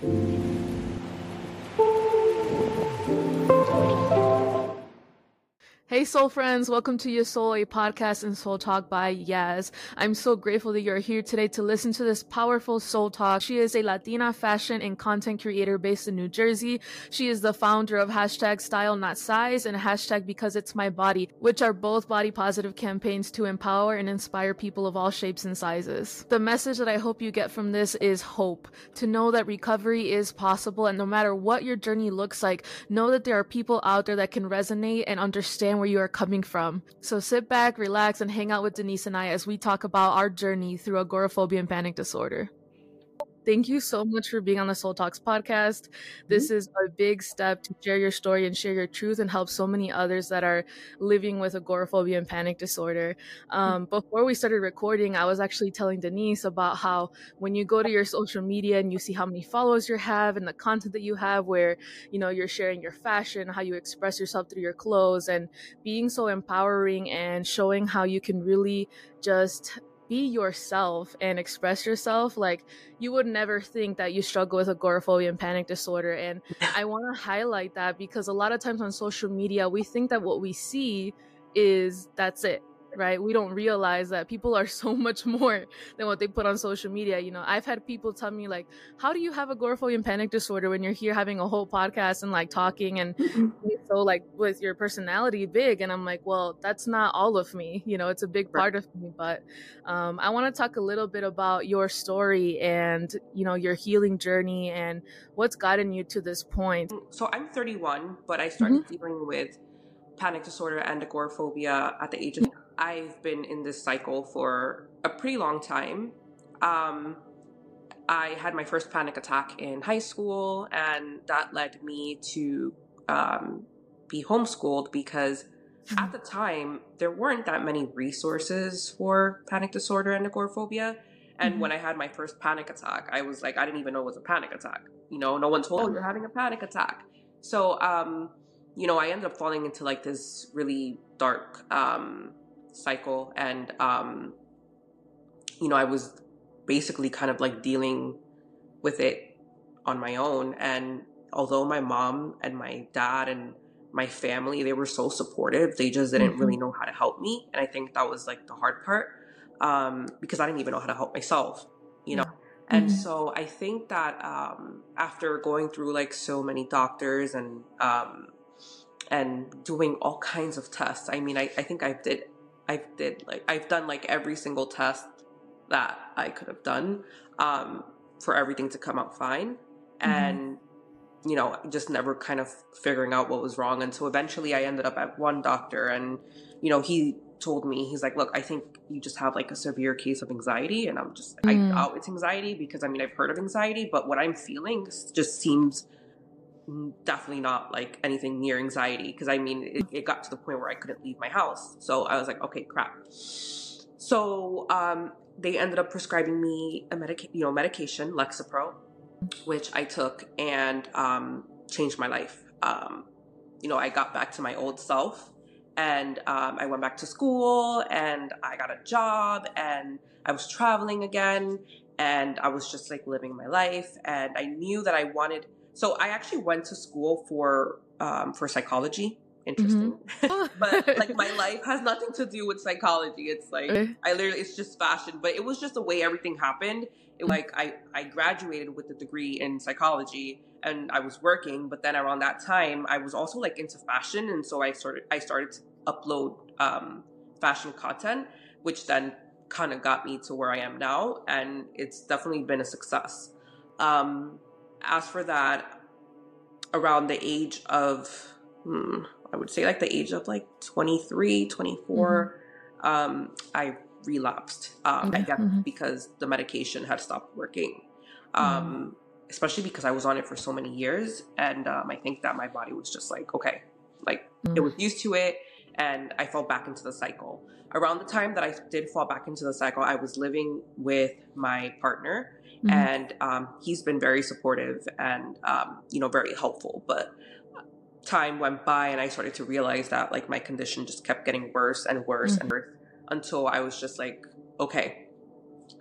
Thank you. Hey, soul friends, welcome to Your Soul, a podcast and soul talk by Yaz. I'm so grateful that you're here today to listen to this powerful soul talk. She is a Latina fashion and content creator based in New Jersey. She is the founder of hashtag style not size and hashtag because it's my body, which are both body positive campaigns to empower and inspire people of all shapes and sizes. The message that I hope you get from this is hope to know that recovery is possible. And no matter what your journey looks like, know that there are people out there that can resonate and understand where you are coming from. So sit back, relax, and hang out with Denise and I as we talk about our journey through agoraphobia and panic disorder. Thank you so much for being on the Soul Talks podcast. This mm-hmm. is a big step to share your story and share your truth and help so many others that are living with agoraphobia and panic disorder. Um, mm-hmm. Before we started recording, I was actually telling Denise about how when you go to your social media and you see how many followers you have and the content that you have, where you know you're sharing your fashion, how you express yourself through your clothes, and being so empowering and showing how you can really just be yourself and express yourself like you would never think that you struggle with agoraphobia and panic disorder and i want to highlight that because a lot of times on social media we think that what we see is that's it right? We don't realize that people are so much more than what they put on social media. You know, I've had people tell me like, "How do you have agoraphobia and panic disorder when you're here having a whole podcast and like talking and. So like with your personality big?" And I'm like, "Well, that's not all of me. You know, it's a big part of me." But um, I want to talk a little bit about your story and you know your healing journey and what's gotten you to this point. So I'm 31, but I started mm-hmm. dealing with panic disorder and agoraphobia at the age of I've been in this cycle for a pretty long time. Um, I had my first panic attack in high school, and that led me to um, be homeschooled because hmm. at the time there weren't that many resources for panic disorder and agoraphobia. And mm-hmm. when I had my first panic attack, I was like, I didn't even know it was a panic attack. You know, no one told, oh, you're having a panic attack. So, um, you know, I ended up falling into like this really dark um, cycle and um you know i was basically kind of like dealing with it on my own and although my mom and my dad and my family they were so supportive they just didn't mm-hmm. really know how to help me and i think that was like the hard part um because i didn't even know how to help myself you know and mm-hmm. so i think that um after going through like so many doctors and um and doing all kinds of tests i mean i, I think i did I've did like I've done like every single test that I could have done um, for everything to come out fine, mm-hmm. and you know just never kind of figuring out what was wrong. And so eventually I ended up at one doctor, and you know he told me he's like, look, I think you just have like a severe case of anxiety, and I'm just mm. I doubt it's anxiety because I mean I've heard of anxiety, but what I'm feeling just seems definitely not like anything near anxiety because I mean it, it, got to the point where I couldn't leave my house. So I was like, okay, crap. So um, they ended up prescribing me a medica- you know medication, Lexapro, which I took and um, changed my life. Um, you know, I got back to my old self and um, I went back to school and I got a job and I was traveling again and I was just like living my life and I knew that I wanted so I actually went to school for um, for psychology. Interesting, mm-hmm. but like my life has nothing to do with psychology. It's like I literally it's just fashion, but it was just the way everything happened. It, like I I graduated with a degree in psychology and I was working, but then around that time I was also like into fashion, and so I started I started to upload um, fashion content, which then kind of got me to where I am now, and it's definitely been a success. Um, as for that, around the age of, hmm, I would say like the age of like 23, 24, mm-hmm. um, I relapsed. Um, okay. I mm-hmm. because the medication had stopped working. Um, mm-hmm. Especially because I was on it for so many years. And um, I think that my body was just like, okay, like it was mm. used to it. And I fell back into the cycle. Around the time that I did fall back into the cycle, I was living with my partner Mm-hmm. And um, he's been very supportive and, um, you know, very helpful. But time went by and I started to realize that like my condition just kept getting worse and worse mm-hmm. and worse until I was just like, okay,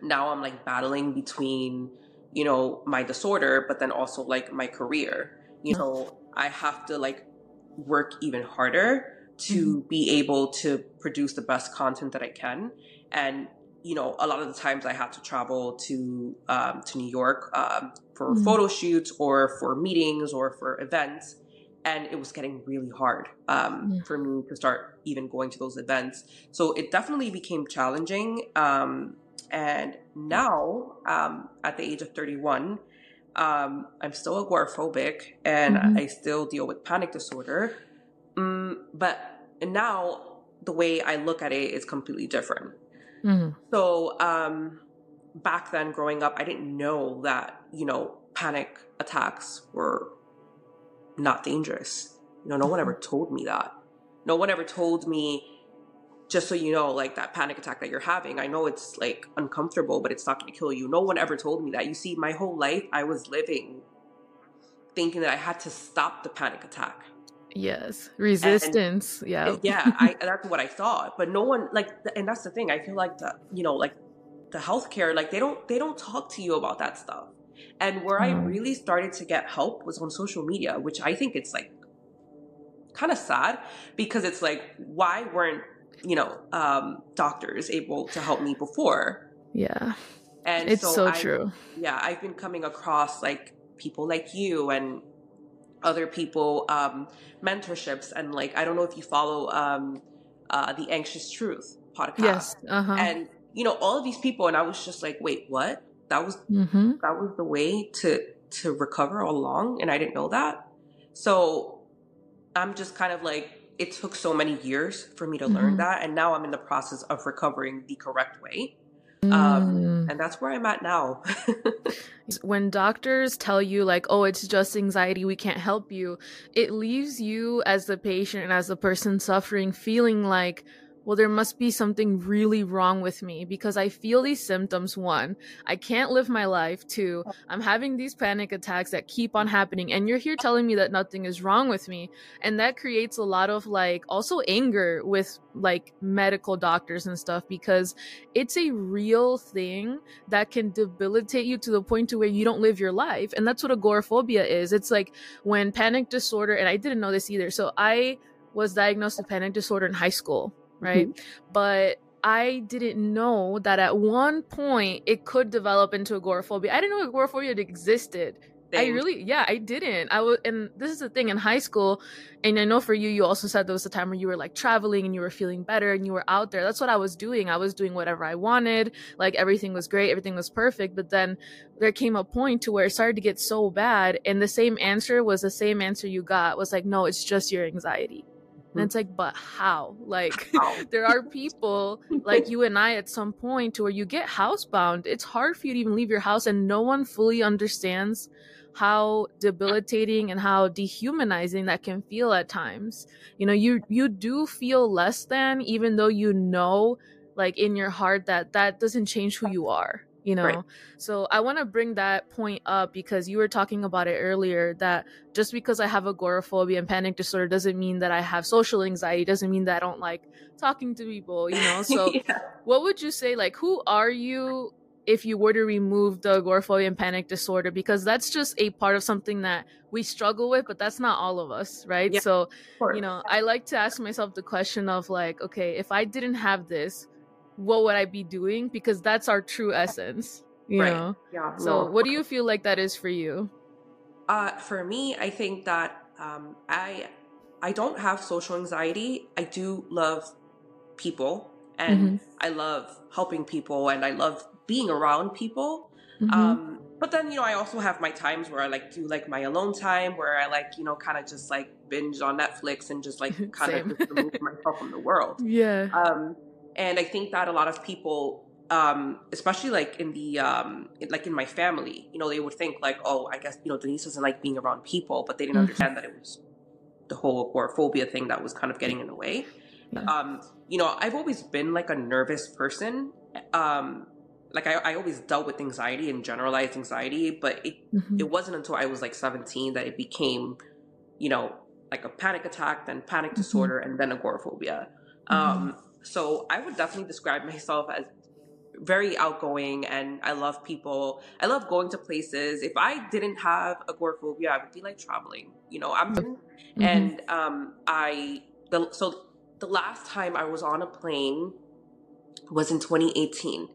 now I'm like battling between, you know, my disorder, but then also like my career. You know, I have to like work even harder to mm-hmm. be able to produce the best content that I can. And you know, a lot of the times I had to travel to um, to New York um, for mm-hmm. photo shoots or for meetings or for events, and it was getting really hard um, yeah. for me to start even going to those events. So it definitely became challenging. Um, and now, um, at the age of 31, um, I'm still agoraphobic and mm-hmm. I still deal with panic disorder. Mm, but now the way I look at it is completely different. Mm-hmm. So um, back then, growing up, I didn't know that you know panic attacks were not dangerous. You know, no one ever mm-hmm. told me that. No one ever told me. Just so you know, like that panic attack that you're having, I know it's like uncomfortable, but it's not going to kill you. No one ever told me that. You see, my whole life I was living thinking that I had to stop the panic attack. Yes, resistance. And, yeah, yeah. I that's what I thought, but no one like, and that's the thing. I feel like the you know like the healthcare like they don't they don't talk to you about that stuff. And where mm. I really started to get help was on social media, which I think it's like kind of sad because it's like why weren't you know um, doctors able to help me before? Yeah, and it's so, so I, true. Yeah, I've been coming across like people like you and other people um, mentorships and like I don't know if you follow um, uh, the Anxious Truth podcast. Yes. Uh-huh. And you know all of these people, and I was just like, wait, what? That was mm-hmm. that was the way to to recover all along, and I didn't know that. So I'm just kind of like, it took so many years for me to mm-hmm. learn that, and now I'm in the process of recovering the correct way. Um, mm. and that's where I'm at now. when doctors tell you, like, oh, it's just anxiety, we can't help you, it leaves you as the patient and as the person suffering feeling like, well, there must be something really wrong with me because I feel these symptoms. One, I can't live my life. Two, I'm having these panic attacks that keep on happening. And you're here telling me that nothing is wrong with me. And that creates a lot of like also anger with like medical doctors and stuff because it's a real thing that can debilitate you to the point to where you don't live your life. And that's what agoraphobia is. It's like when panic disorder, and I didn't know this either. So I was diagnosed with panic disorder in high school right? Mm-hmm. But I didn't know that at one point it could develop into agoraphobia. I didn't know agoraphobia existed. Same. I really, yeah, I didn't. I was, and this is the thing in high school, and I know for you, you also said there was a time where you were like traveling and you were feeling better and you were out there. That's what I was doing. I was doing whatever I wanted. Like everything was great, everything was perfect. But then there came a point to where it started to get so bad, and the same answer was the same answer you got was like, no, it's just your anxiety. And it's like, but how? Like, there are people like you and I at some point to where you get housebound. It's hard for you to even leave your house, and no one fully understands how debilitating and how dehumanizing that can feel at times. You know, you you do feel less than, even though you know, like in your heart, that that doesn't change who you are you know? Right. so i want to bring that point up because you were talking about it earlier that just because i have agoraphobia and panic disorder doesn't mean that i have social anxiety doesn't mean that i don't like talking to people you know? So yeah. what would you say like who are you if you were to remove the agoraphobia and panic disorder? Because that's just a part of something that we struggle with but that's not all of us right? Yeah, so you know i like to ask myself the question of like okay if i didn't have this what would I be doing? Because that's our true essence, you right. know? Yeah. So, what do you feel like that is for you? Uh, for me, I think that um, I I don't have social anxiety. I do love people, and mm-hmm. I love helping people, and I love being around people. Mm-hmm. Um, but then you know, I also have my times where I like do like my alone time, where I like you know kind of just like binge on Netflix and just like kind of remove myself from the world. Yeah. Um, and I think that a lot of people, um, especially like in the um, like in my family, you know, they would think like, oh, I guess you know Denise doesn't like being around people, but they didn't mm-hmm. understand that it was the whole agoraphobia thing that was kind of getting in the way. Yeah. Um, you know, I've always been like a nervous person. Um, like I, I always dealt with anxiety and generalized anxiety, but it mm-hmm. it wasn't until I was like 17 that it became, you know, like a panic attack, then panic mm-hmm. disorder, and then agoraphobia. Um, so I would definitely describe myself as very outgoing and I love people. I love going to places. If I didn't have agoraphobia, I would be like traveling. You know, I'm mm-hmm. and um I the so the last time I was on a plane was in 2018.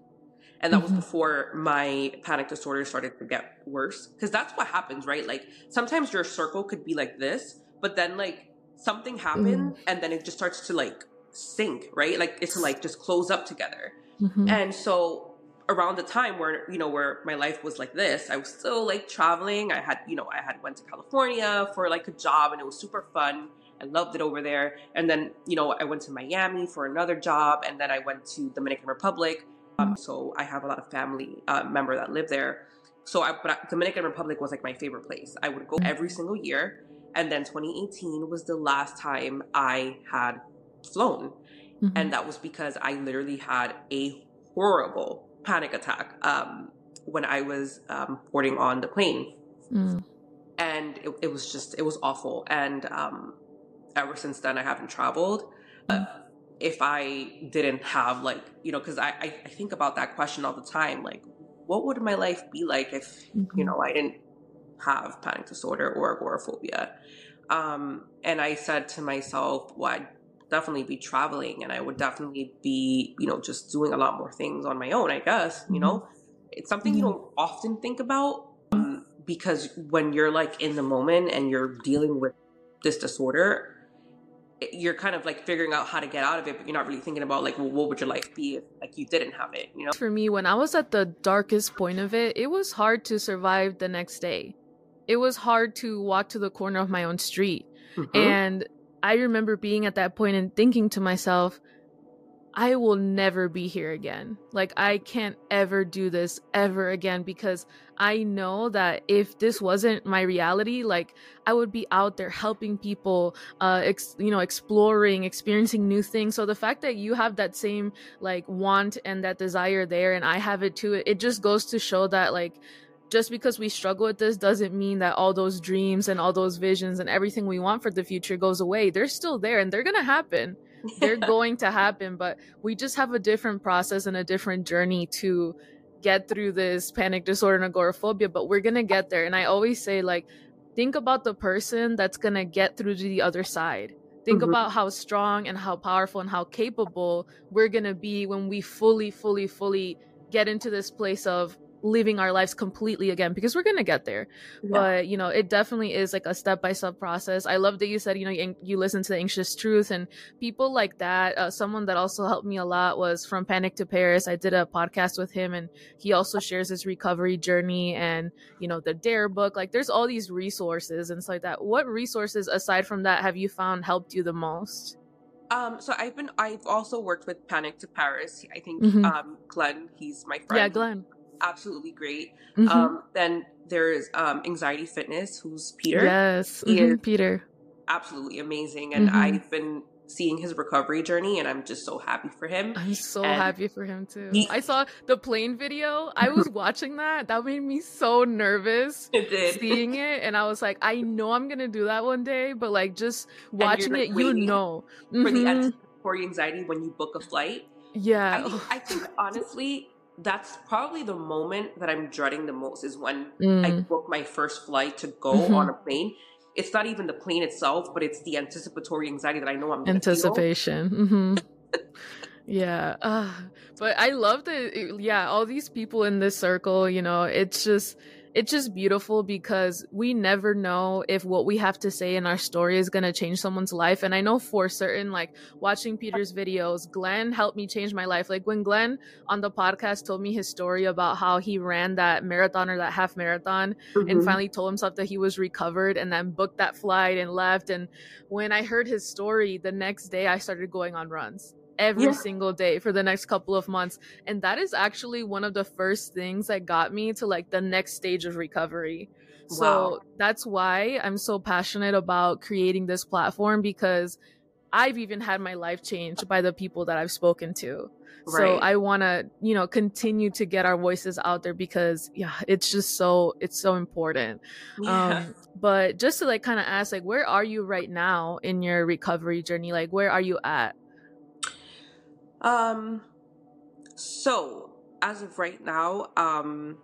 And that mm-hmm. was before my panic disorder started to get worse. Because that's what happens, right? Like sometimes your circle could be like this, but then like something happened mm. and then it just starts to like sink, right? Like it's like just close up together. Mm-hmm. And so around the time where you know where my life was like this, I was still like traveling. I had you know I had went to California for like a job and it was super fun. I loved it over there. And then you know I went to Miami for another job, and then I went to Dominican Republic. Um, so I have a lot of family uh, member that live there. So I, but Dominican Republic was like my favorite place. I would go every single year. And then 2018 was the last time I had flown. Mm-hmm. And that was because I literally had a horrible panic attack um, when I was um, boarding on the plane. Mm. And it, it, was just, it was awful. And um, ever since then, I haven't traveled. Mm. Uh, if I didn't have, like, you know, because I, I, I, think about that question all the time like, what would my life be like if, mm-hmm. you know, I didn't have panic disorder or agoraphobia? Um, and I said to myself, well, definitely be traveling and I would definitely be, you know, just doing a lot more things on my own, I guess, you know. Mm-hmm. It's something you don't often think about um, because when you're like in the moment and you're dealing with this disorder, you're kind of like figuring out how to get out of it, but you're not really thinking about like, well, what would your life be if like you didn't have it, you know? For me, when I was at the darkest point of it, it was hard to survive the next day. It was hard to walk to the corner of my own street. Mm-hmm. And I remember being at that point and thinking to myself, I will never be here again. Like, I can't ever do this ever again because I know that if this wasn't my reality, like, I would be out there helping people, uh, ex- you know, exploring, experiencing new things. So the fact that you have that same, like, want and that desire there and I have it too, it just goes to show that, like, just because we struggle with this doesn't mean that all those dreams and all those visions and everything we want for the future goes away. They're still there and they're going to happen. they're going to happen, but we just have a different process and a different journey to get through this panic disorder and agoraphobia, but we're going to get there. And I always say, like, think about the person that's going to get through to the other side. Think mm-hmm. about how strong and how powerful and how capable we're going to be when we fully, fully, fully get into this place of living our lives completely again because we're gonna get there yeah. but you know it definitely is like a step-by-step process i love that you said you know you, you listen to the anxious truth and people like that uh, someone that also helped me a lot was from panic to paris i did a podcast with him and he also shares his recovery journey and you know the dare book like there's all these resources and stuff like that what resources aside from that have you found helped you the most um, so I've been I've also worked with Panic to Paris. I think mm-hmm. um Glenn, he's my friend. Yeah, Glenn absolutely great. Mm-hmm. Um, then there's um, Anxiety Fitness, who's Peter. Yes, mm-hmm. Peter. Absolutely amazing, and mm-hmm. I've been seeing his recovery journey, and I'm just so happy for him. I'm so and happy for him too. He, I saw the plane video. I was watching that. That made me so nervous. It did. Seeing it, and I was like, I know I'm gonna do that one day, but like just watching it, you know, for the anticipatory anxiety when you book a flight. Yeah, I, I think honestly that's probably the moment that I'm dreading the most is when mm. I book my first flight to go mm-hmm. on a plane. It's not even the plane itself, but it's the anticipatory anxiety that I know I'm anticipation. Mm-hmm. yeah, uh, but I love that. Yeah, all these people in this circle, you know, it's just it's just beautiful because we never know if what we have to say in our story is going to change someone's life. And I know for certain, like watching Peter's videos, Glenn helped me change my life. Like when Glenn on the podcast told me his story about how he ran that marathon or that half marathon mm-hmm. and finally told himself that he was recovered and then booked that flight and left. And when I heard his story, the next day I started going on runs every yeah. single day for the next couple of months. And that is actually one of the first things that got me to like the next stage of recovery. Wow. So that's why I'm so passionate about creating this platform because I've even had my life changed by the people that I've spoken to. Right. So I want to, you know, continue to get our voices out there because yeah, it's just so it's so important. Yeah. Um but just to like kind of ask like where are you right now in your recovery journey? Like where are you at? Um, so as of right now, um,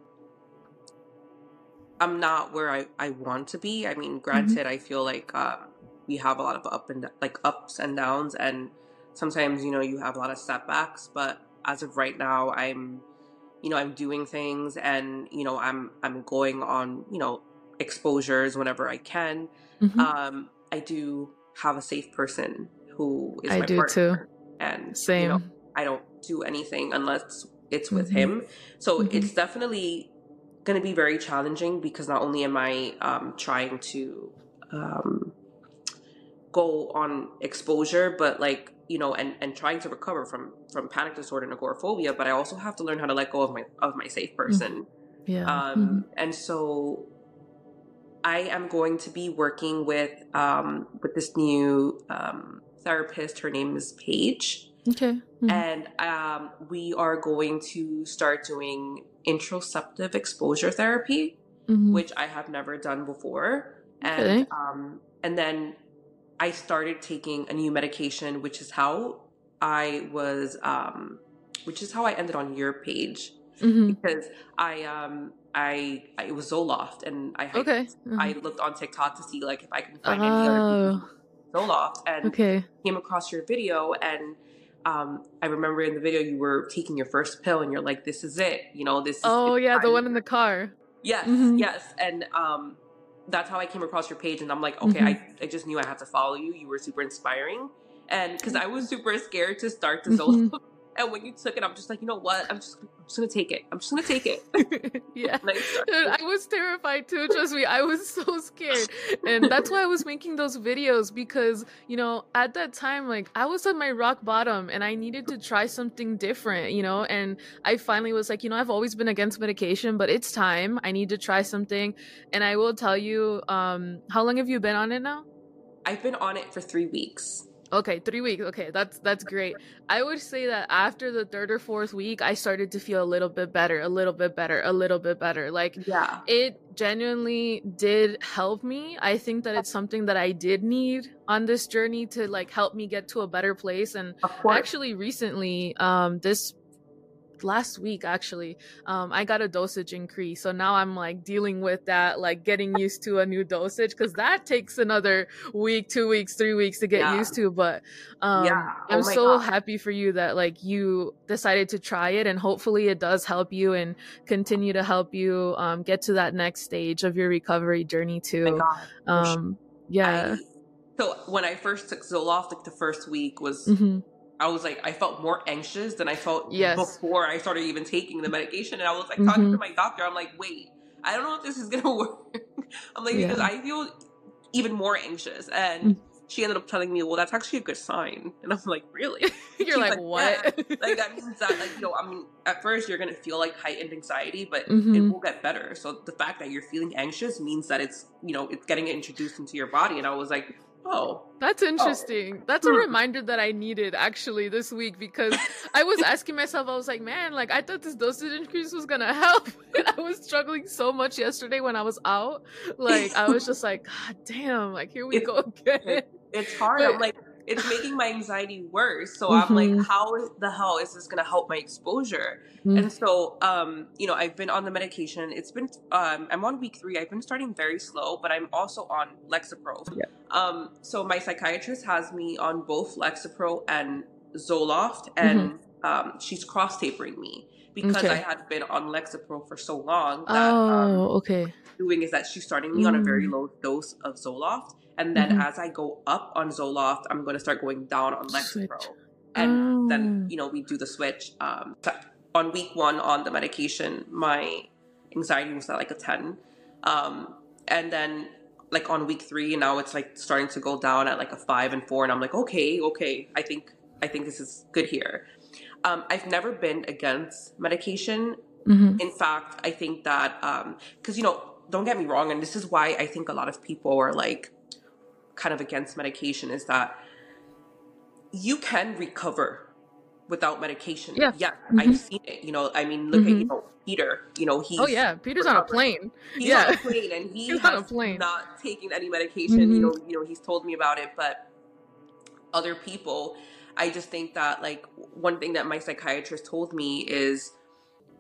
I'm not where I, I want to be. I mean, granted, mm-hmm. I feel like um, we have a lot of up and like ups and downs, and sometimes you know you have a lot of setbacks. But as of right now, I'm, you know, I'm doing things, and you know, I'm I'm going on you know exposures whenever I can. Mm-hmm. Um, I do have a safe person who is I my do partner, too, and same. You know, I don't do anything unless it's with mm-hmm. him. So mm-hmm. it's definitely going to be very challenging because not only am I um, trying to um, go on exposure, but like you know, and and trying to recover from from panic disorder and agoraphobia, but I also have to learn how to let go of my of my safe person. Yeah. Um, mm-hmm. And so I am going to be working with um, with this new um, therapist. Her name is Paige. Okay. Mm-hmm. And um, we are going to start doing interoceptive exposure therapy, mm-hmm. which I have never done before. And okay. um, and then I started taking a new medication, which is how I was, um, which is how I ended on your page mm-hmm. because I um I, I it was Zoloft and I had, okay. Mm-hmm. I looked on TikTok to see like if I can find oh. any other oh. Zoloft and okay. came across your video and um, I remember in the video you were taking your first pill and you're like, this is it. You know, this Oh, yeah, the one in the car. Yes, mm-hmm. yes. And um, that's how I came across your page. And I'm like, okay, mm-hmm. I, I just knew I had to follow you. You were super inspiring. And because I was super scared to start the mm-hmm. And when you took it, I'm just like, you know what? I'm just, I'm just gonna take it. I'm just gonna take it. yeah, Dude, I was terrified too. Trust me, I was so scared, and that's why I was making those videos because you know at that time, like I was at my rock bottom, and I needed to try something different, you know. And I finally was like, you know, I've always been against medication, but it's time. I need to try something. And I will tell you, um, how long have you been on it now? I've been on it for three weeks. Okay, three weeks. Okay, that's that's great. I would say that after the third or fourth week, I started to feel a little bit better, a little bit better, a little bit better. Like, yeah, it genuinely did help me. I think that it's something that I did need on this journey to like help me get to a better place. And actually, recently, um, this last week actually um i got a dosage increase. So now i'm like dealing with that like getting used to a new dosage because that takes another week two weeks three weeks to get yeah. used to. But um yeah. oh i'm so God. happy for you that like you decided to try it and hopefully it does help you and continue to help you um get to that next stage of your recovery journey too. oh um yeah. I, so when i first took zoloft like the first week was mm-hmm I was like, I felt more anxious than I felt yes. before I started even taking the medication. And I was like mm-hmm. talking to my doctor. I'm like, wait, I don't know if this is gonna work. I'm like, yeah. because I feel even more anxious. And mm. she ended up telling me, well, that's actually a good sign. And I'm like, really? you're like, like, what? Yeah. like that means that, like, you know, I mean, at first you're gonna feel like heightened anxiety, but mm-hmm. it will get better. So the fact that you're feeling anxious means that it's, you know, it's getting introduced into your body. And I was like, Oh. That's oh. interesting. Oh. That's a hmm. reminder that I needed actually this week because I was asking myself, I was like, man, like I thought this dosage increase was gonna help. And I was struggling so much yesterday when I was out. Like I was just like, God damn, like here we go again. It's hard. But, I'm like, it's making my anxiety worse. So mm-hmm. I'm like, mm-hmm. how the hell is this gonna help my exposure? Mm-hmm. And so, um, you know, I've been on the medication. It's been, um, I'm on week three. I've been starting very slow, but I'm also on Lexapro. Yeah. Um, so my psychiatrist has me on both Lexapro and Zoloft, and mm-hmm. um, she's cross tapering me because okay. I had been on Lexapro for so long. That, oh, um, okay. Doing is that she's starting me on a very mm. low dose of Zoloft and then mm-hmm. as I go up on Zoloft, I'm going to start going down on Lexapro. And oh. then, you know, we do the switch. Um, on week one on the medication, my anxiety was at like a 10. Um, and then like on week three, now it's like starting to go down at like a five and four. And I'm like, okay, okay, I think, I think this is good here. Um, I've never been against medication. Mm-hmm. In fact, I think that, um, cause you know, don't get me wrong. And this is why I think a lot of people are like, kind of against medication is that you can recover without medication. Yeah, yeah, mm-hmm. I've seen it. You know, I mean, look mm-hmm. at you know Peter. You know, he. oh yeah, Peter's recovered. on a plane. He's yeah, on a plane, and he he's has not taking any medication. Mm-hmm. You know, you know, he's told me about it, but other people, I just think that like one thing that my psychiatrist told me is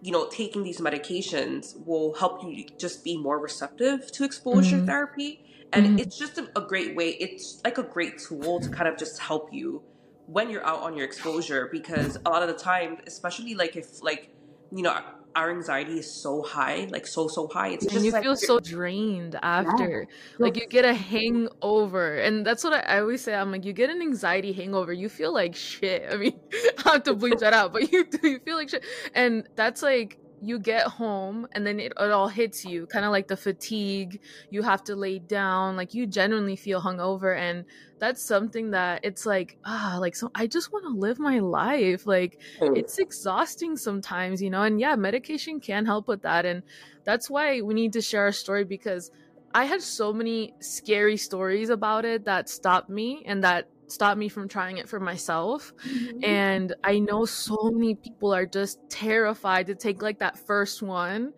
you know, taking these medications will help you just be more receptive to exposure mm-hmm. therapy. And mm-hmm. it's just a, a great way, it's like a great tool to kind of just help you when you're out on your exposure because a lot of the time, especially like if like, you know, our anxiety is so high, like so so high. It's and you like, feel so drained after. Yeah. Like you get a hangover, and that's what I, I, always say. I'm like, you get an anxiety hangover, you feel like shit. I mean, I have to bleep that out, but you do. You feel like shit, and that's like you get home and then it, it all hits you kind of like the fatigue you have to lay down like you genuinely feel hungover and that's something that it's like ah like so i just want to live my life like mm. it's exhausting sometimes you know and yeah medication can help with that and that's why we need to share our story because i had so many scary stories about it that stopped me and that stop me from trying it for myself. Mm-hmm. And I know so many people are just terrified to take like that first one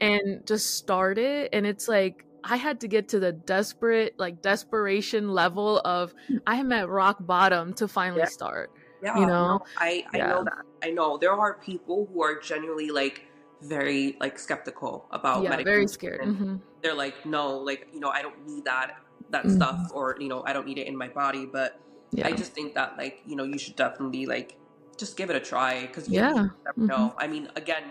and just start it. And it's like, I had to get to the desperate, like desperation level of. I am at rock bottom to finally yeah. start. Yeah, you know, no, I I yeah. know that. I know there are people who are genuinely like very like skeptical about yeah, medication. very scared. Mm-hmm. They're like, no, like you know, I don't need that that mm-hmm. stuff, or you know, I don't need it in my body. But yeah. I just think that like you know you should definitely like just give it a try because yeah, you never mm-hmm. know. I mean, again,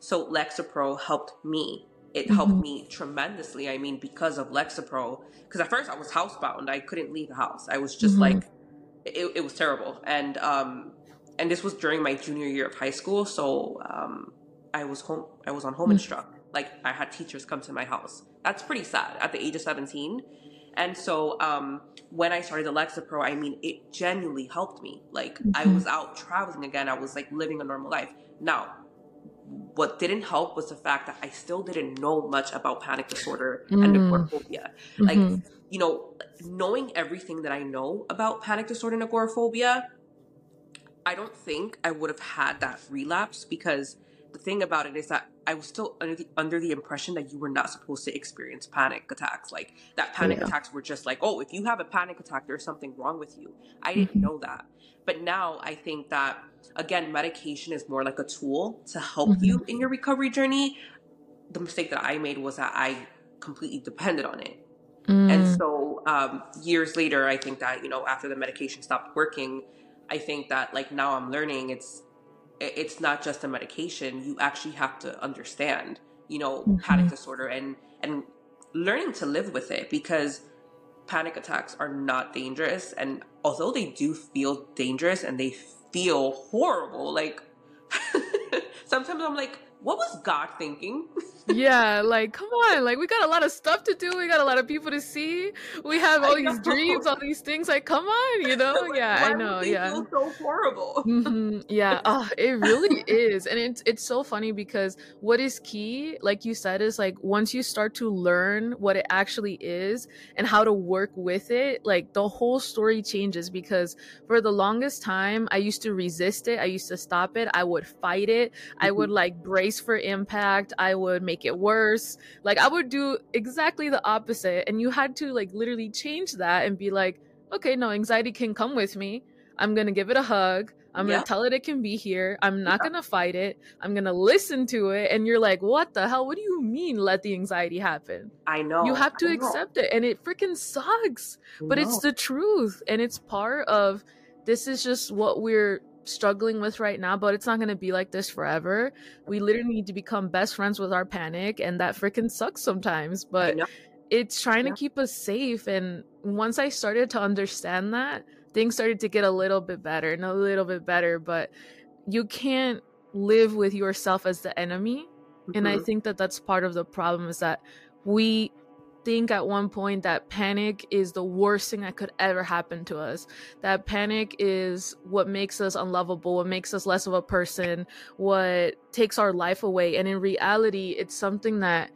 so Lexapro helped me. It mm-hmm. helped me tremendously. I mean, because of Lexapro, because at first I was housebound. I couldn't leave the house. I was just mm-hmm. like, it, it was terrible. And um, and this was during my junior year of high school. So um, I was home. I was on home mm-hmm. instruct. Like I had teachers come to my house. That's pretty sad at the age of seventeen. And so um, when I started Lexapro, I mean, it genuinely helped me. Like mm-hmm. I was out traveling again. I was like living a normal life. Now, what didn't help was the fact that I still didn't know much about panic disorder mm. and agoraphobia. Like, mm-hmm. you know, knowing everything that I know about panic disorder and agoraphobia, I don't think I would have had that relapse because the thing about it is that I was still under the under the impression that you were not supposed to experience panic attacks. Like that panic yeah. attacks were just like, oh, if you have a panic attack, there's something wrong with you. I didn't mm-hmm. know that. But now I think that again, medication is more like a tool to help mm-hmm. you in your recovery journey. The mistake that I made was that I completely depended on it. Mm. And so um, years later, I think that, you know, after the medication stopped working, I think that like now I'm learning it's it's not just a medication. You actually have to understand, you know, mm-hmm. panic disorder and and learning to live with it because panic attacks are not dangerous and although they do feel dangerous and they feel horrible like sometimes I'm like what was God thinking? yeah, like come on, like we got a lot of stuff to do. We got a lot of people to see. We have all these dreams, all these things. Like, come on, you know? yeah, I know. yeah, feel so horrible. mm-hmm. Yeah, oh, it really is, and it's it's so funny because what is key, like you said, is like once you start to learn what it actually is and how to work with it, like the whole story changes. Because for the longest time, I used to resist it. I used to stop it. I would fight it. Mm-hmm. I would like brace for impact. I would make it worse. Like I would do exactly the opposite. And you had to like literally change that and be like, okay, no, anxiety can come with me. I'm going to give it a hug. I'm going to tell it it can be here. I'm not yeah. going to fight it. I'm going to listen to it. And you're like, what the hell? What do you mean let the anxiety happen? I know. You have to accept it. And it freaking sucks. But it's the truth. And it's part of this is just what we're struggling with right now, but it's not going to be like this forever. We literally need to become best friends with our panic, and that freaking sucks sometimes, but it's trying yeah. to keep us safe. And once I started to understand that, things started to get a little bit better and a little bit better, but you can't live with yourself as the enemy. Mm-hmm. And I mm-hmm. think that that's part of the problem is that we think at one point that panic is the worst thing that could ever happen to us. That panic is what makes us unlovable, what makes us less of a person, what takes our life away. And in reality, it's something that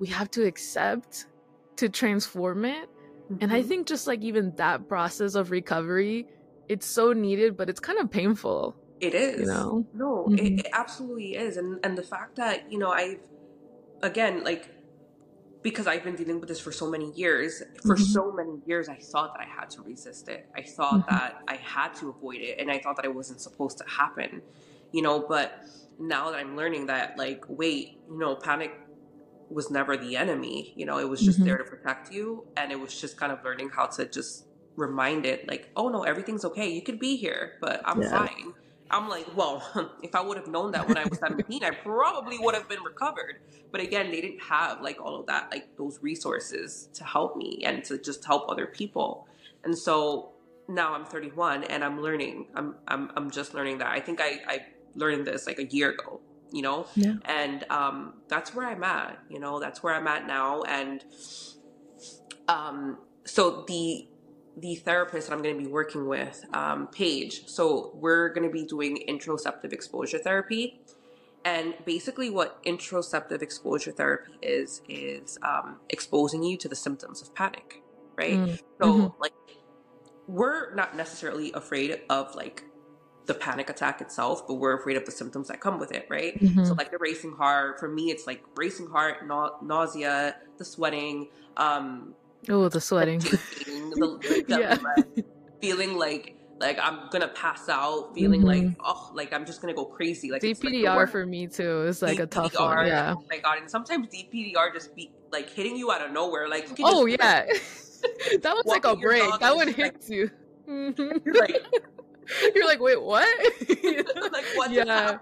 we have to accept to transform it. Mm-hmm. And I mm-hmm. think just like even that process of recovery, it's so needed, but it's kind of painful. It is. You know? No, mm-hmm. it, it absolutely is. And and the fact that, you know, I've again like because I've been dealing with this for so many years. For mm-hmm. so many years, I thought that I had to resist it. I thought mm-hmm. that I had to avoid it, and I thought that it wasn't supposed to happen. you know, but now that I'm learning that, like, wait, you know, panic was never the enemy, you know, it was just Mhm. there to protect you. And it was just kind of learning how to just remind it, like, oh no, everything's okay. You could be here, but I'm Yeah. fine. I'm like, well, if I would have known that when I was 17, I probably would have been recovered. But again, they didn't have like all of that, like those resources to help me and to just help other people. And so now I'm 31 and I'm learning. I'm I'm I'm just learning that. I think I I learned this like a year ago, you know? Yeah. And um that's where I'm at, you know, that's where I'm at now and um so the the therapist that I'm going to be working with, um, Paige. So we're going to be doing interoceptive exposure therapy, and basically, what interoceptive exposure therapy is is um, exposing you to the symptoms of panic, right? Mm. So, Mhm. like, we're not necessarily afraid of like the panic attack itself, but we're afraid of the symptoms that come with it, right? So, Mhm. like the racing heart, for me, it's like racing heart, nau- nausea, the sweating, um, Oh, the sweating. shaking, the, the Yeah. breath, feeling like like I'm gonna pass out, feeling Mhm. like oh, like I'm just gonna go crazy. Like it's like DPDR for me too is like a tough one. Yeah. Oh my god! And sometimes DPDR just be like hitting you out of nowhere. Like Oh just, yeah. that one's like a break. That one it's like- hits you. Mhm. Like, You're like, wait, what? like what Yeah.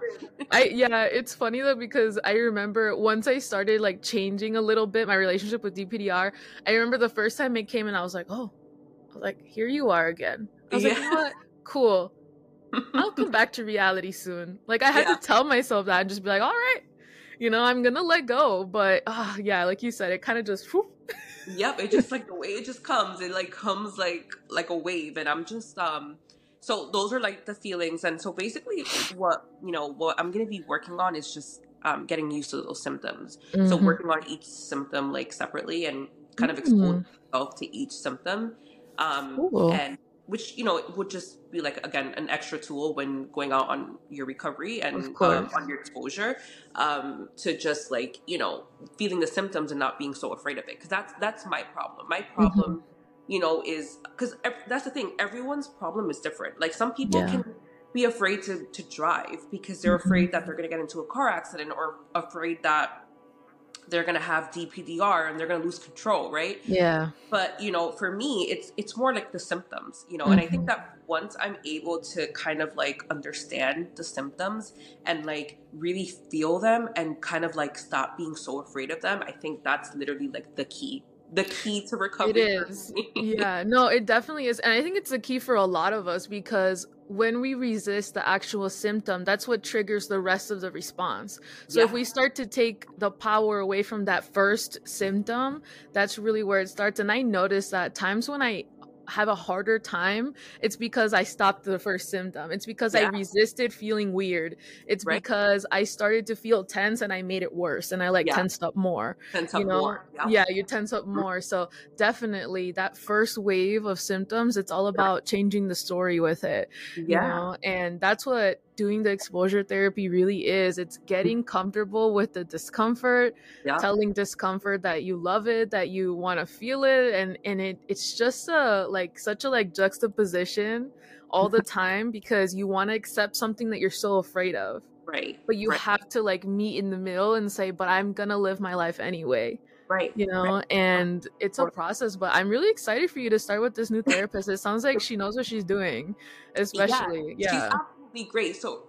I yeah, it's funny though because I remember once I started like changing a little bit my relationship with DPDR. I remember the first time it came and I was like, oh, I was like, here you are again. I was like, you know Yeah. what? Cool. I'll come back to reality soon. Like I had Yeah. to tell myself that and just be like, all right, you know, I'm gonna let go. But ah, yeah, like you said, it kind of just. whew. Yep, it just like the way it just comes, it like comes like like a wave, and I'm just um. So those are like the feelings, and so basically, what you know, what I'm gonna be working on is just um getting used to those symptoms. So Mhm. working on each symptom like separately and kind of exposing yourself to each symptom, um, Cool. and which you know would just be like again an extra tool when going out on your recovery and um, on your exposure um, to just like you know feeling the symptoms and not being so afraid of it because that's that's my problem my Mm-hmm. You know is because that's the thing everyone's problem is different like some people Yeah. can be afraid to to drive because they're Mhm. afraid that they're going to get into a car accident or afraid that they're going to have DPDR and they're going to lose control right Yeah. but you know for me it's it's more like the symptoms you know and i think that once i'm able to kind of like understand the symptoms and like really feel them and kind of like stop being so afraid of them i think that's literally like the key the key to recovery It is. yeah, no, it definitely is. And I think it's the key for a lot of us because when we resist the actual symptom, that's what triggers the rest of the response. So if we start to take the power away from that first symptom, that's really where it starts. And I notice that times when I have a harder time, it's because I stopped the first symptom. It's because I resisted feeling weird. It's Right. because I started to feel tense and I made it worse and I like Yeah. tensed up more Tense you up know more. Yeah. yeah you tense up more so definitely that first wave of symptoms it's all about changing the story with it you Yeah. know and that's what doing the exposure therapy really is it's getting comfortable with the discomfort Yeah. telling discomfort that you love it that you want to feel it and and it it's just a like such a like juxtaposition all the mm-hmm. time because you want to accept something that you're so afraid of Right. but you right. have to like meet in the middle and say but i'm gonna live my life anyway Right. you know and it's a process but i'm really excited for you to start with this new therapist it sounds like she knows what she's doing especially She's yeah, absolutely great. So,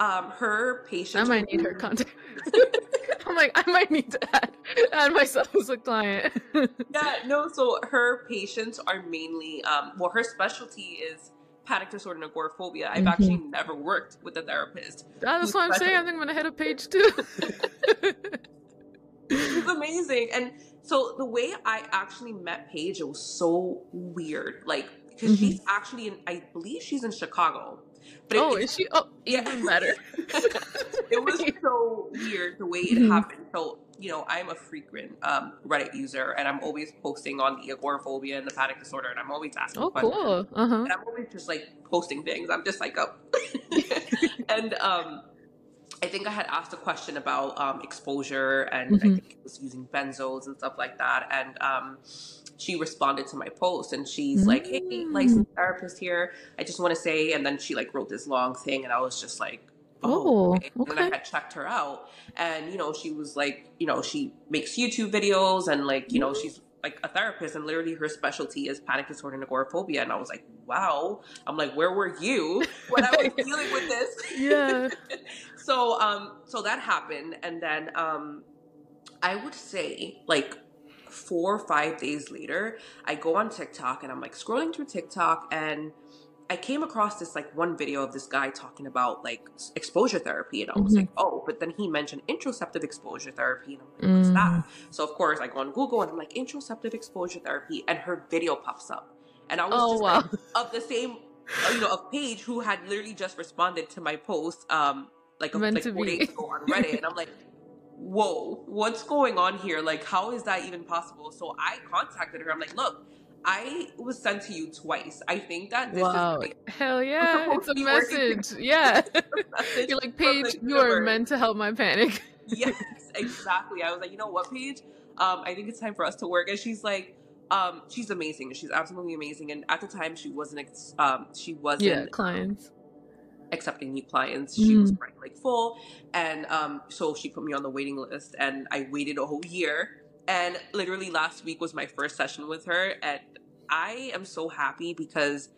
um, her patients. i might need her contact i'm like i might need to add, add myself as a client yeah, no. So her patients are mainly, um, well, her specialty is panic disorder and agoraphobia. I've Mhm. actually never worked with a therapist. that's what i'm saying i think i'm gonna hit a page too She's amazing. And so the way I actually met Paige, it was so weird. Like, because she's actually in, I believe she's in Chicago. But oh it- is she oh Yeah. even better it was so weird the way it Mhm. happened. So, you know, I'm a frequent um, Reddit user and I'm always posting on the agoraphobia and the panic disorder and I'm always asking oh questions. cool uh-huh And I'm always just like posting things. I'm just like, oh. and um, I think I had asked a question about um, exposure and I Mhm. think it was using benzos and stuff like that. And um, she responded to my post and she's like, hey, Mm. licensed therapist here. I just want to say, and then she like wrote this long thing and I was just like, oh, okay. okay. and I had checked her out, and you know, she was like, you know, she makes YouTube videos, and like, you know, she's like a therapist, and literally her specialty is panic disorder and agoraphobia. And I was like, wow. I'm like, where were you when I was dealing with this? Yeah. so, um, so that happened, and then, um, I would say like four or five days later, I go on TikTok and I'm like scrolling through TikTok and I came across this like one video of this guy talking about like exposure therapy, and I was mm-hmm. like, oh, but then he mentioned interoceptive exposure therapy, and I'm like, what's mm. that? So of course I go on Google and I'm like interoceptive exposure therapy, and her video pops up, and I was oh, just wow. like, of the same, uh, you know, of Paige who had literally just responded to my post, um, like a, like four days ago on Reddit, and I'm like, whoa, what's going on here? Like, how is that even possible? So I contacted her. I'm like, look I was sent to you twice. I think that this wow. is like, hell yeah, it's a message. Yeah, message you're like Paige, you are meant to help my panic. yes, exactly. I was like, you know what, Paige? Um, I think it's time for us to work. And she's like, um, she's amazing. She's absolutely amazing. And at the time, she wasn't. ex- Um, she wasn't. Yeah, clients. Accepting new clients, she mm. was running like full, and um, so she put me on the waiting list, and I waited a whole year and literally last week was my first session with her. And I am so happy because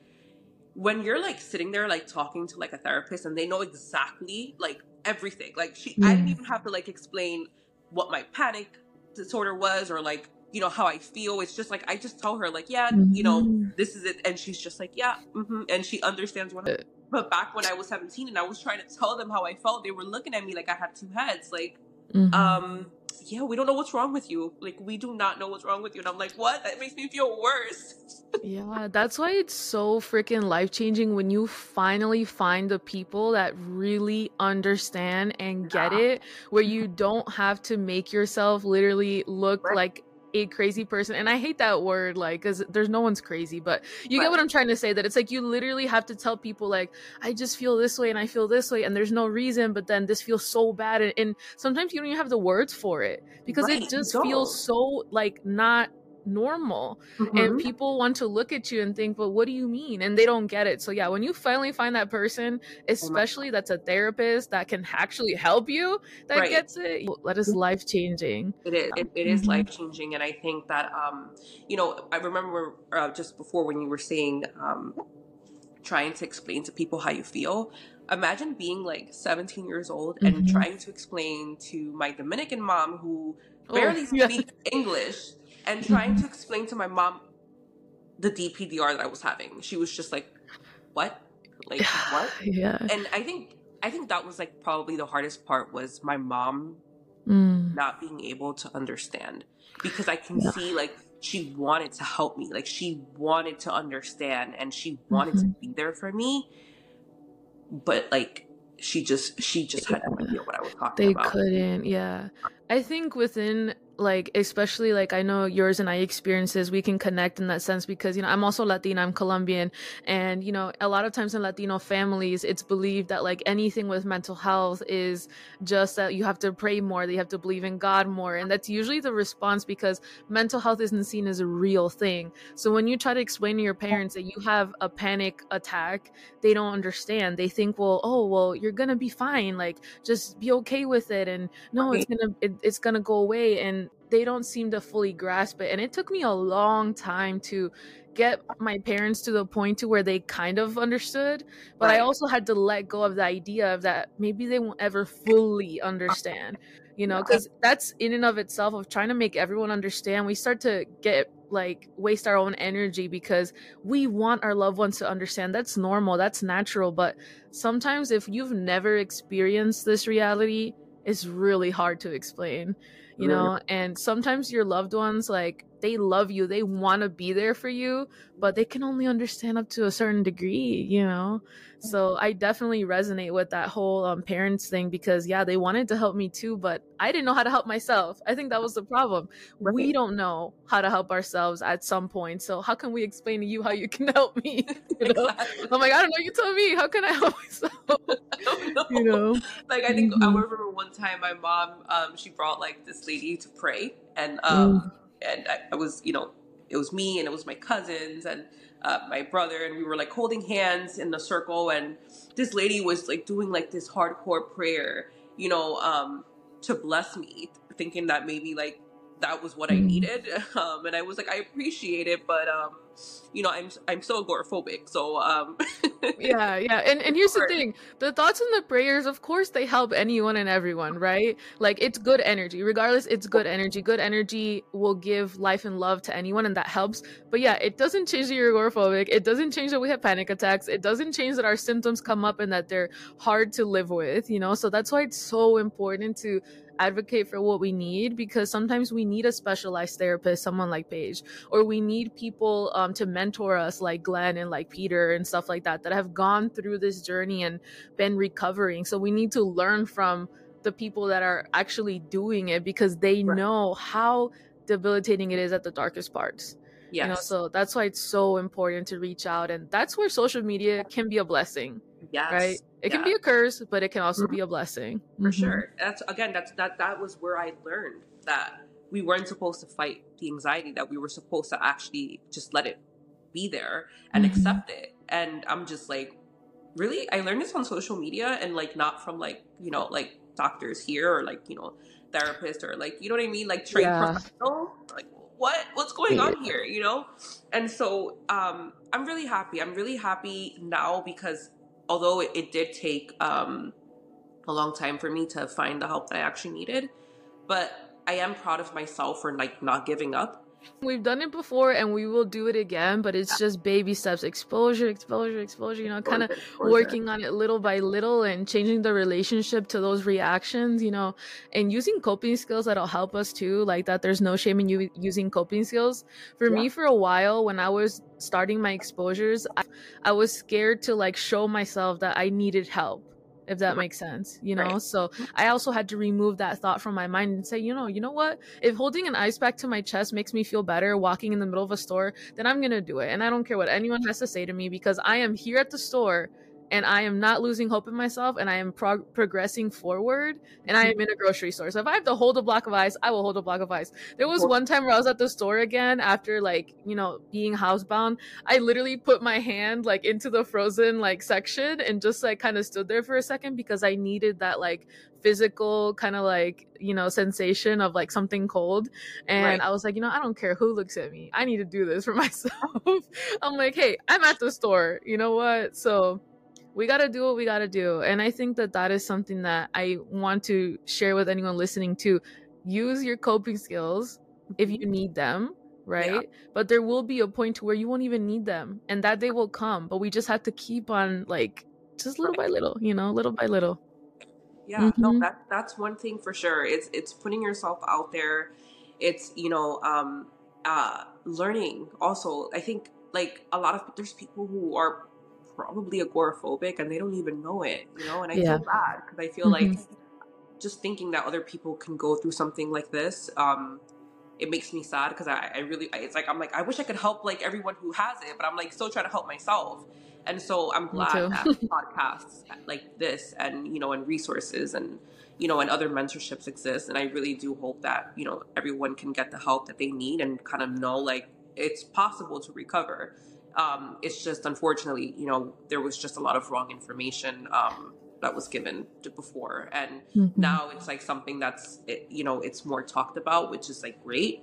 when you're like sitting there, like talking to like a therapist and they know exactly like everything, like she, I didn't even have to like explain what my panic disorder was or like, you know, how I feel. It's just like, I just tell her, like, yeah, mm-hmm. you know, mm-hmm. this is it. And she's just like, yeah. Mm-hmm. And she understands what. I- but back when I was 17 and I was trying to tell them how I felt, they were looking at me like I had two heads. Like, mm-hmm. um, yeah, we don't know what's wrong with you. Like, we do not know what's wrong with you. And I'm like, what? That makes me feel worse. yeah, that's why it's so freaking life changing when you finally find the people that really understand and get yeah. it, where you don't have to make yourself literally look right. like a crazy person and i hate that word like because there's no one's crazy but you right. get what i'm trying to say that it's like you literally have to tell people like i just feel this way and i feel this way and there's no reason but then this feels so bad and, and sometimes you don't even have the words for it because right. it just feels so like not normal mm-hmm. and people want to look at you and think but what do you mean and they don't get it so yeah when you finally find that person oh especially that's a therapist that can actually help you that right. gets it that is life changing it is it, mm-hmm. life changing and i think that um you know i remember uh, just before when you were saying um trying to explain to people how you feel imagine being like 17 years old and mm-hmm. trying to explain to my dominican mom who oh, barely oh, yeah. speaks english and trying to explain to my mom the DPDR that I was having. She was just like, "What? Like what?" yeah. And I think I think that was like probably the hardest part was my mom mm. not being able to understand because I can yeah. see like she wanted to help me, like she wanted to understand and she wanted mm-hmm. to be there for me, but like she just she just had no idea what I was talking they about. They couldn't, yeah. I think within like especially like I know yours and I experiences we can connect in that sense because you know I'm also Latina I'm Colombian and you know a lot of times in Latino families it's believed that like anything with mental health is just that you have to pray more that you have to believe in God more and that's usually the response because mental health isn't seen as a real thing. So when you try to explain to your parents that you have a panic attack they don't understand. They think well oh well you're gonna be fine like just be okay with it and no it's gonna it, it's gonna go away and they don't seem to fully grasp it and it took me a long time to get my parents to the point to where they kind of understood but right. i also had to let go of the idea of that maybe they won't ever fully understand you know because that's in and of itself of trying to make everyone understand we start to get like waste our own energy because we want our loved ones to understand that's normal that's natural but sometimes if you've never experienced this reality it's really hard to explain you know and sometimes your loved ones like they love you they want to be there for you but they can only understand up to a certain degree you know so i definitely resonate with that whole um, parents thing because yeah they wanted to help me too but i didn't know how to help myself i think that was the problem right. we don't know how to help ourselves at some point so how can we explain to you how you can help me you know exactly. i'm like i don't know you tell me how can i help myself. You know like i think mm-hmm. i remember one time my mom um she brought like this lady to pray and um mm. and I, I was you know it was me and it was my cousins and uh, my brother, and we were like holding hands in a circle, and this lady was like doing like this hardcore prayer, you know, um, to bless me, thinking that maybe like that was what I mm. needed. Um, and I was like, I appreciate it, but um, you know, I'm I'm so agoraphobic. So um Yeah, yeah. And and here's the thing. The thoughts and the prayers, of course, they help anyone and everyone, right? Like it's good energy. Regardless, it's good energy. Good energy will give life and love to anyone and that helps. But yeah, it doesn't change that you're agoraphobic. It doesn't change that we have panic attacks. It doesn't change that our symptoms come up and that they're hard to live with, you know? So that's why it's so important to advocate for what we need because sometimes we need a specialized therapist, someone like Paige, or we need people um, to mentor us like Glenn and like Peter and stuff like that that have gone through this journey and been recovering. So we need to learn from the people that are actually doing it because they right. know how debilitating it is at the darkest parts. Yes. You know, so that's why it's so important to reach out and that's where social media can be a blessing. Yes. Right? It yeah. can be a curse, but it can also mm-hmm. be a blessing. For mm-hmm. sure. That's again that's that that was where I learned that we weren't supposed to fight the anxiety, that we were supposed to actually just let it be there and mm-hmm. accept it. And I'm just like, really? I learned this on social media and like not from like, you know, like doctors here or like, you know, therapists or like, you know what I mean? Like trained yeah. professional. Like what? What's going on here? You know? And so um I'm really happy. I'm really happy now because although it, it did take um, a long time for me to find the help that I actually needed, but I am proud of myself for like not giving up We've done it before and we will do it again, but it's just baby steps exposure, exposure, exposure, you know, kind of working on it little by little and changing the relationship to those reactions, you know, and using coping skills that'll help us too, like that there's no shame in you using coping skills. For yeah. me, for a while, when I was starting my exposures, I, I was scared to like show myself that I needed help if that makes sense you know? Right. so i also had to remove that thought from my mind and say you know you know what? If holding an ice pack to my chest makes me feel better walking in the middle of a store then i'm gonna do it. And i don't care what anyone has to say to me because i am here at the store and I am not losing hope in myself and I am prog- progressing forward and I mm-hmm. am in a grocery store. So if I have to hold a block of ice, I will hold a block of ice. There was one time where I was at the store again after like, you know, being housebound. I literally put my hand like into the frozen like section and just like kind of stood there for a second because I needed that like physical kind of like, you know, sensation of like something cold. And right. I was like, you know, I don't care who looks at me. I need to do this for myself. I'm like, hey, I'm at the store. You know what? So we got to do what we got to do. And I think that that is something that I want to share with anyone listening to. Use your coping skills if you need them, right? Yeah. But there will be a point to where you won't even need them and that day will come, but we just have to keep on like just little by little, you know, little by little. Yeah, mm-hmm. no, that that's one thing for sure. It's it's putting yourself out there. It's, you know, um uh learning also. I think like a lot of there's people who are probably agoraphobic and they don't even know it, you know? And I yeah. feel bad because I feel mm-hmm. like just thinking that other people can go through something like this, um, it makes me sad because I, I really, it's like, I'm like, I wish I could help like everyone who has it, but I'm like still trying to help myself. And so I'm glad that podcasts like this and, you know, and resources and, you know, and other mentorships exist. And I really do hope that, you know, everyone can get the help that they need and kind of know like it's possible to recover. Um, it's just unfortunately, you know, there was just a lot of wrong information um, that was given before, and mm-hmm. now it's like something that's it, you know it's more talked about, which is like great.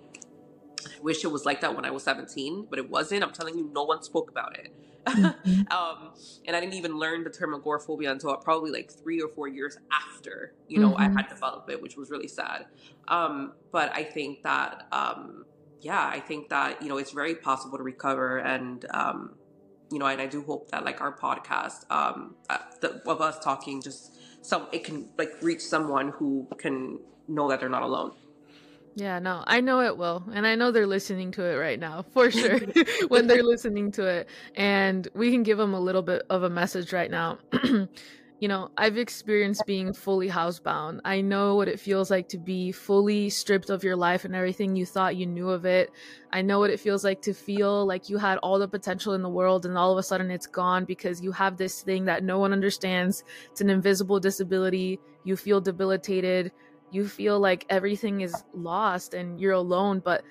I wish it was like that when I was 17, but it wasn't. I'm telling you, no one spoke about it. Mm-hmm. um, and I didn't even learn the term agoraphobia until probably like three or four years after, you know, mm-hmm. I had developed it, which was really sad. Um, but I think that um, yeah, I think that you know it's very possible to recover, and um, you know, and I do hope that like our podcast, um, uh, the, of us talking, just some it can like reach someone who can know that they're not alone. Yeah, no, I know it will. And I know they're listening to it right now, for sure, when they're listening to it. And we can give them a little bit of a message right now. you know, I've experienced being fully housebound. I know what it feels like to be fully stripped of your life and everything you thought you knew of it. I know what it feels like to feel like you had all the potential in the world and all of a sudden it's gone because you have this thing that no one understands. It's an invisible disability. You feel debilitated. You feel like everything is lost and you're alone. But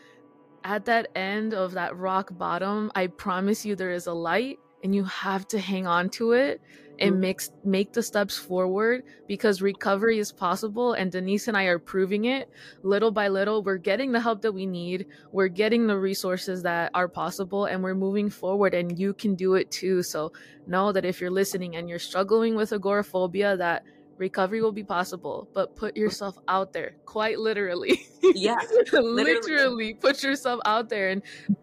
at that end of that rock bottom, I promise you there is a light and you have to hang on to it and mm-hmm. make make the steps forward because recovery is possible and Denise and I are proving it. Little by little we're getting the help that we need. We're getting the resources that are possible and we're moving forward and you can do it too. So know that if you're listening and you're struggling with agoraphobia that recovery will be possible. But put yourself out there quite literally. Yeah literally. literally put yourself out there and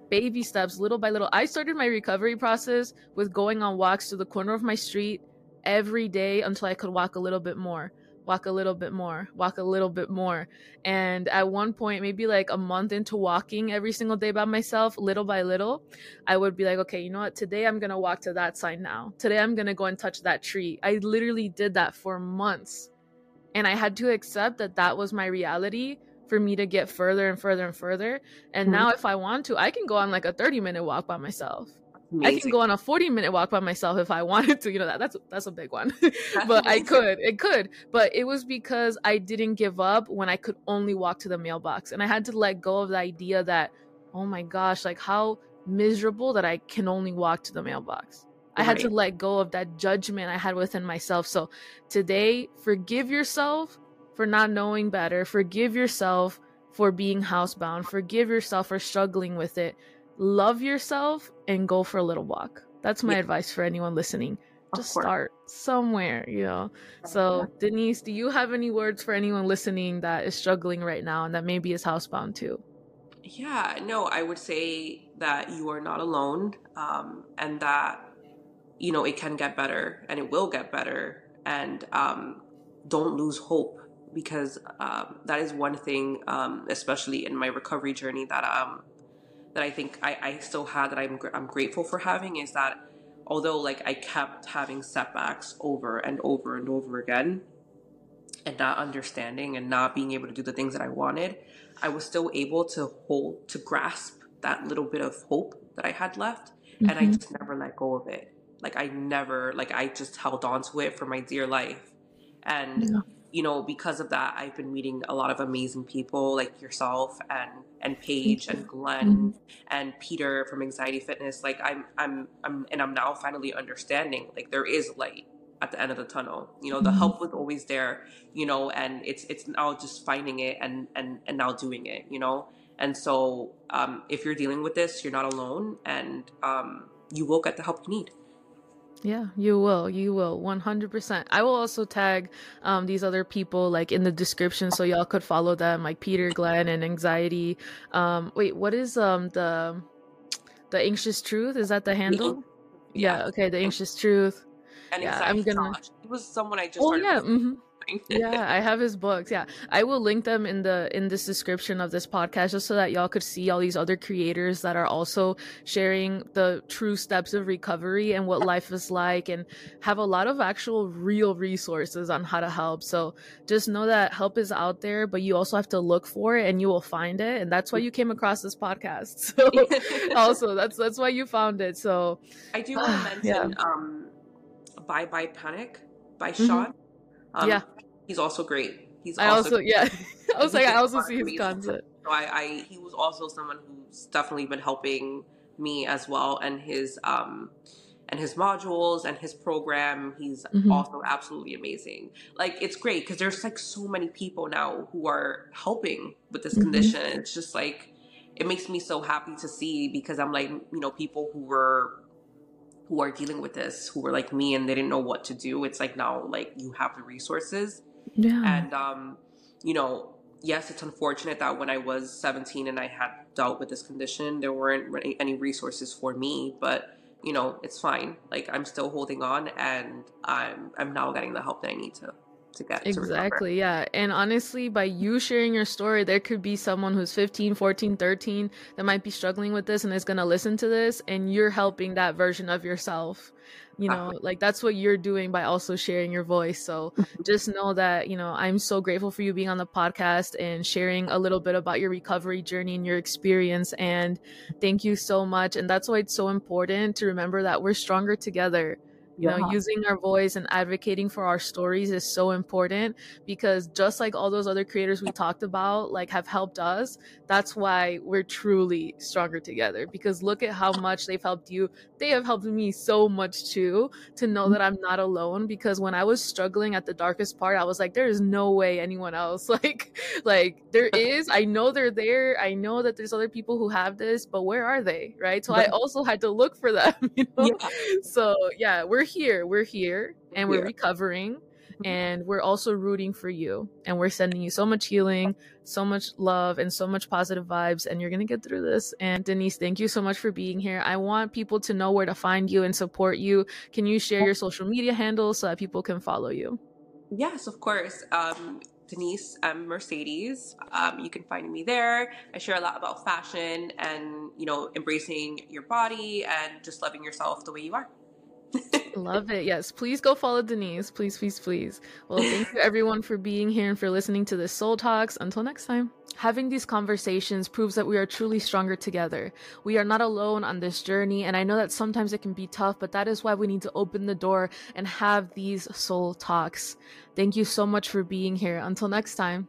baby steps little by little. I started my recovery process with going on walks to the corner of my street every day until i could walk a little bit more walk a little bit more, walk a little bit more. And at one point, maybe like a month into walking every single day by myself, little by little, I would be like, okay, you know what? Today I'm going to walk to that sign now. Today I'm going to go and touch that tree. I literally did that for months. And I had to accept that that was my reality for me to get further and further and further. And mm-hmm. now, if I want to, I can go on like a 30 minute walk by myself. Amazing. I can go on a 40 minute walk by myself if I wanted to. You know that that's that's a big one. but I could. It could. But it was because I didn't give up when I could only walk to the mailbox. And I had to let go of the idea that, oh my gosh, like how miserable that I can only walk to the mailbox. Right. I had to let go of that judgment I had within myself. So today, forgive yourself for not knowing better. Forgive yourself for being housebound. Forgive yourself for struggling with it love yourself and go for a little walk. That's my yeah. advice for anyone listening. Just start somewhere, you know. So, Denise, do you have any words for anyone listening that is struggling right now and that maybe is housebound too? Yeah, no, I would say that you are not alone um, and that, you know, it can get better and it will get better. And um, don't lose hope because um, that is one thing, um, especially in my recovery journey, that um, that I think I, I still had that I'm, I'm grateful for having is that although like I kept having setbacks over and over and over again and not understanding and not being able to do the things that I wanted, I was still able to hold, to grasp that little bit of hope that I had left. Mm-hmm. And I mm-hmm. just never let go of it. Like I never, like I just held on to it for my dear life. And yeah you know, because of that, I've been meeting a lot of amazing people like yourself and and Paige and Glenn mm-hmm. and Peter from Anxiety Fitness. Like I'm I'm I'm and I'm now finally understanding like there is light at the end of the tunnel. You know, the mm-hmm. help was always there, you know, and it's it's now just finding it and and and now doing it, you know. And so um if you're dealing with this, you're not alone and um you will get the help you need. Yeah, you will. You will. 100%. I will also tag um, these other people like in the description so y'all could follow them like Peter Glenn and Anxiety. Um, wait, what is um the the anxious truth? Is that the handle? Yeah, yeah okay, the anxious truth. And yeah, I'm gonna. It was someone I just. Oh yeah. Mm-hmm yeah, I have his books. Yeah, I will link them in the in this description of this podcast just so that y'all could see all these other creators that are also sharing the true steps of recovery and what life is like, and have a lot of actual real resources on how to help. So just know that help is out there, but you also have to look for it, and you will find it, and that's why you came across this podcast. So also that's that's why you found it. So I do want to mention yeah. um, "Bye Bye Panic" by mm-hmm. Um, yeah he's also great. He's I also, also yeah. I was like, I also see his content. So I, I, he was also someone who's definitely been helping me as well, and his um, and his modules and his program. He's mm-hmm. also absolutely amazing. Like it's great because there's like so many people now who are helping with this mm-hmm. condition. It's just like it makes me so happy to see because I'm like you know people who were who are dealing with this who were like me and they didn't know what to do. It's like now like you have the resources yeah. And, um, you know, yes, it's unfortunate that when I was 17 and I had dealt with this condition, there weren't any resources for me, but you know, it's fine. Like I'm still holding on and I'm I'm now getting the help that I need to to get exactly to yeah and honestly by you sharing your story there could be someone who's 15 14 13 that might be struggling with this and is going to listen to this and you're helping that version of yourself you know like that's what you're doing by also sharing your voice so mm-hmm. just know that you know i'm so grateful for you being on the podcast and sharing a little bit about your recovery journey and your experience and thank you so much and that's why it's so important to remember that we're stronger together you yeah. know using our voice and advocating for our stories is so important because just like all those other creators we talked about like have helped us that's why we're truly stronger together because look at how much they've helped you. They have helped me so much too to know that i'm not alone because when i was struggling at the darkest part i was like there is no way anyone else. Like like there is. I know they're there. I know that there's other people who have this but where are they right? So i also had to look for them you know? Yeah. so yeah we're here. We're here and we're yeah. recovering mm-hmm. and we're also rooting for you and we're sending you so much healing so much love and so much positive vibes and you're gonna get through this and denise thank you so much for being here i want people to know where to find you and support you can you share your social media handles so that people can follow you yes of course um, denise um, mercedes um, you can find me there i share a lot about fashion and you know embracing your body and just loving yourself the way you are Love it. Yes. Please go follow Denise. Please, please, please. Well, thank you everyone for being here and for listening to this Soul Talks. Until next time. Having these conversations proves that we are truly stronger together. We are not alone on this journey, and I know that sometimes it can be tough, but that is why we need to open the door and have these soul talks. Thank you so much for being here. Until next time.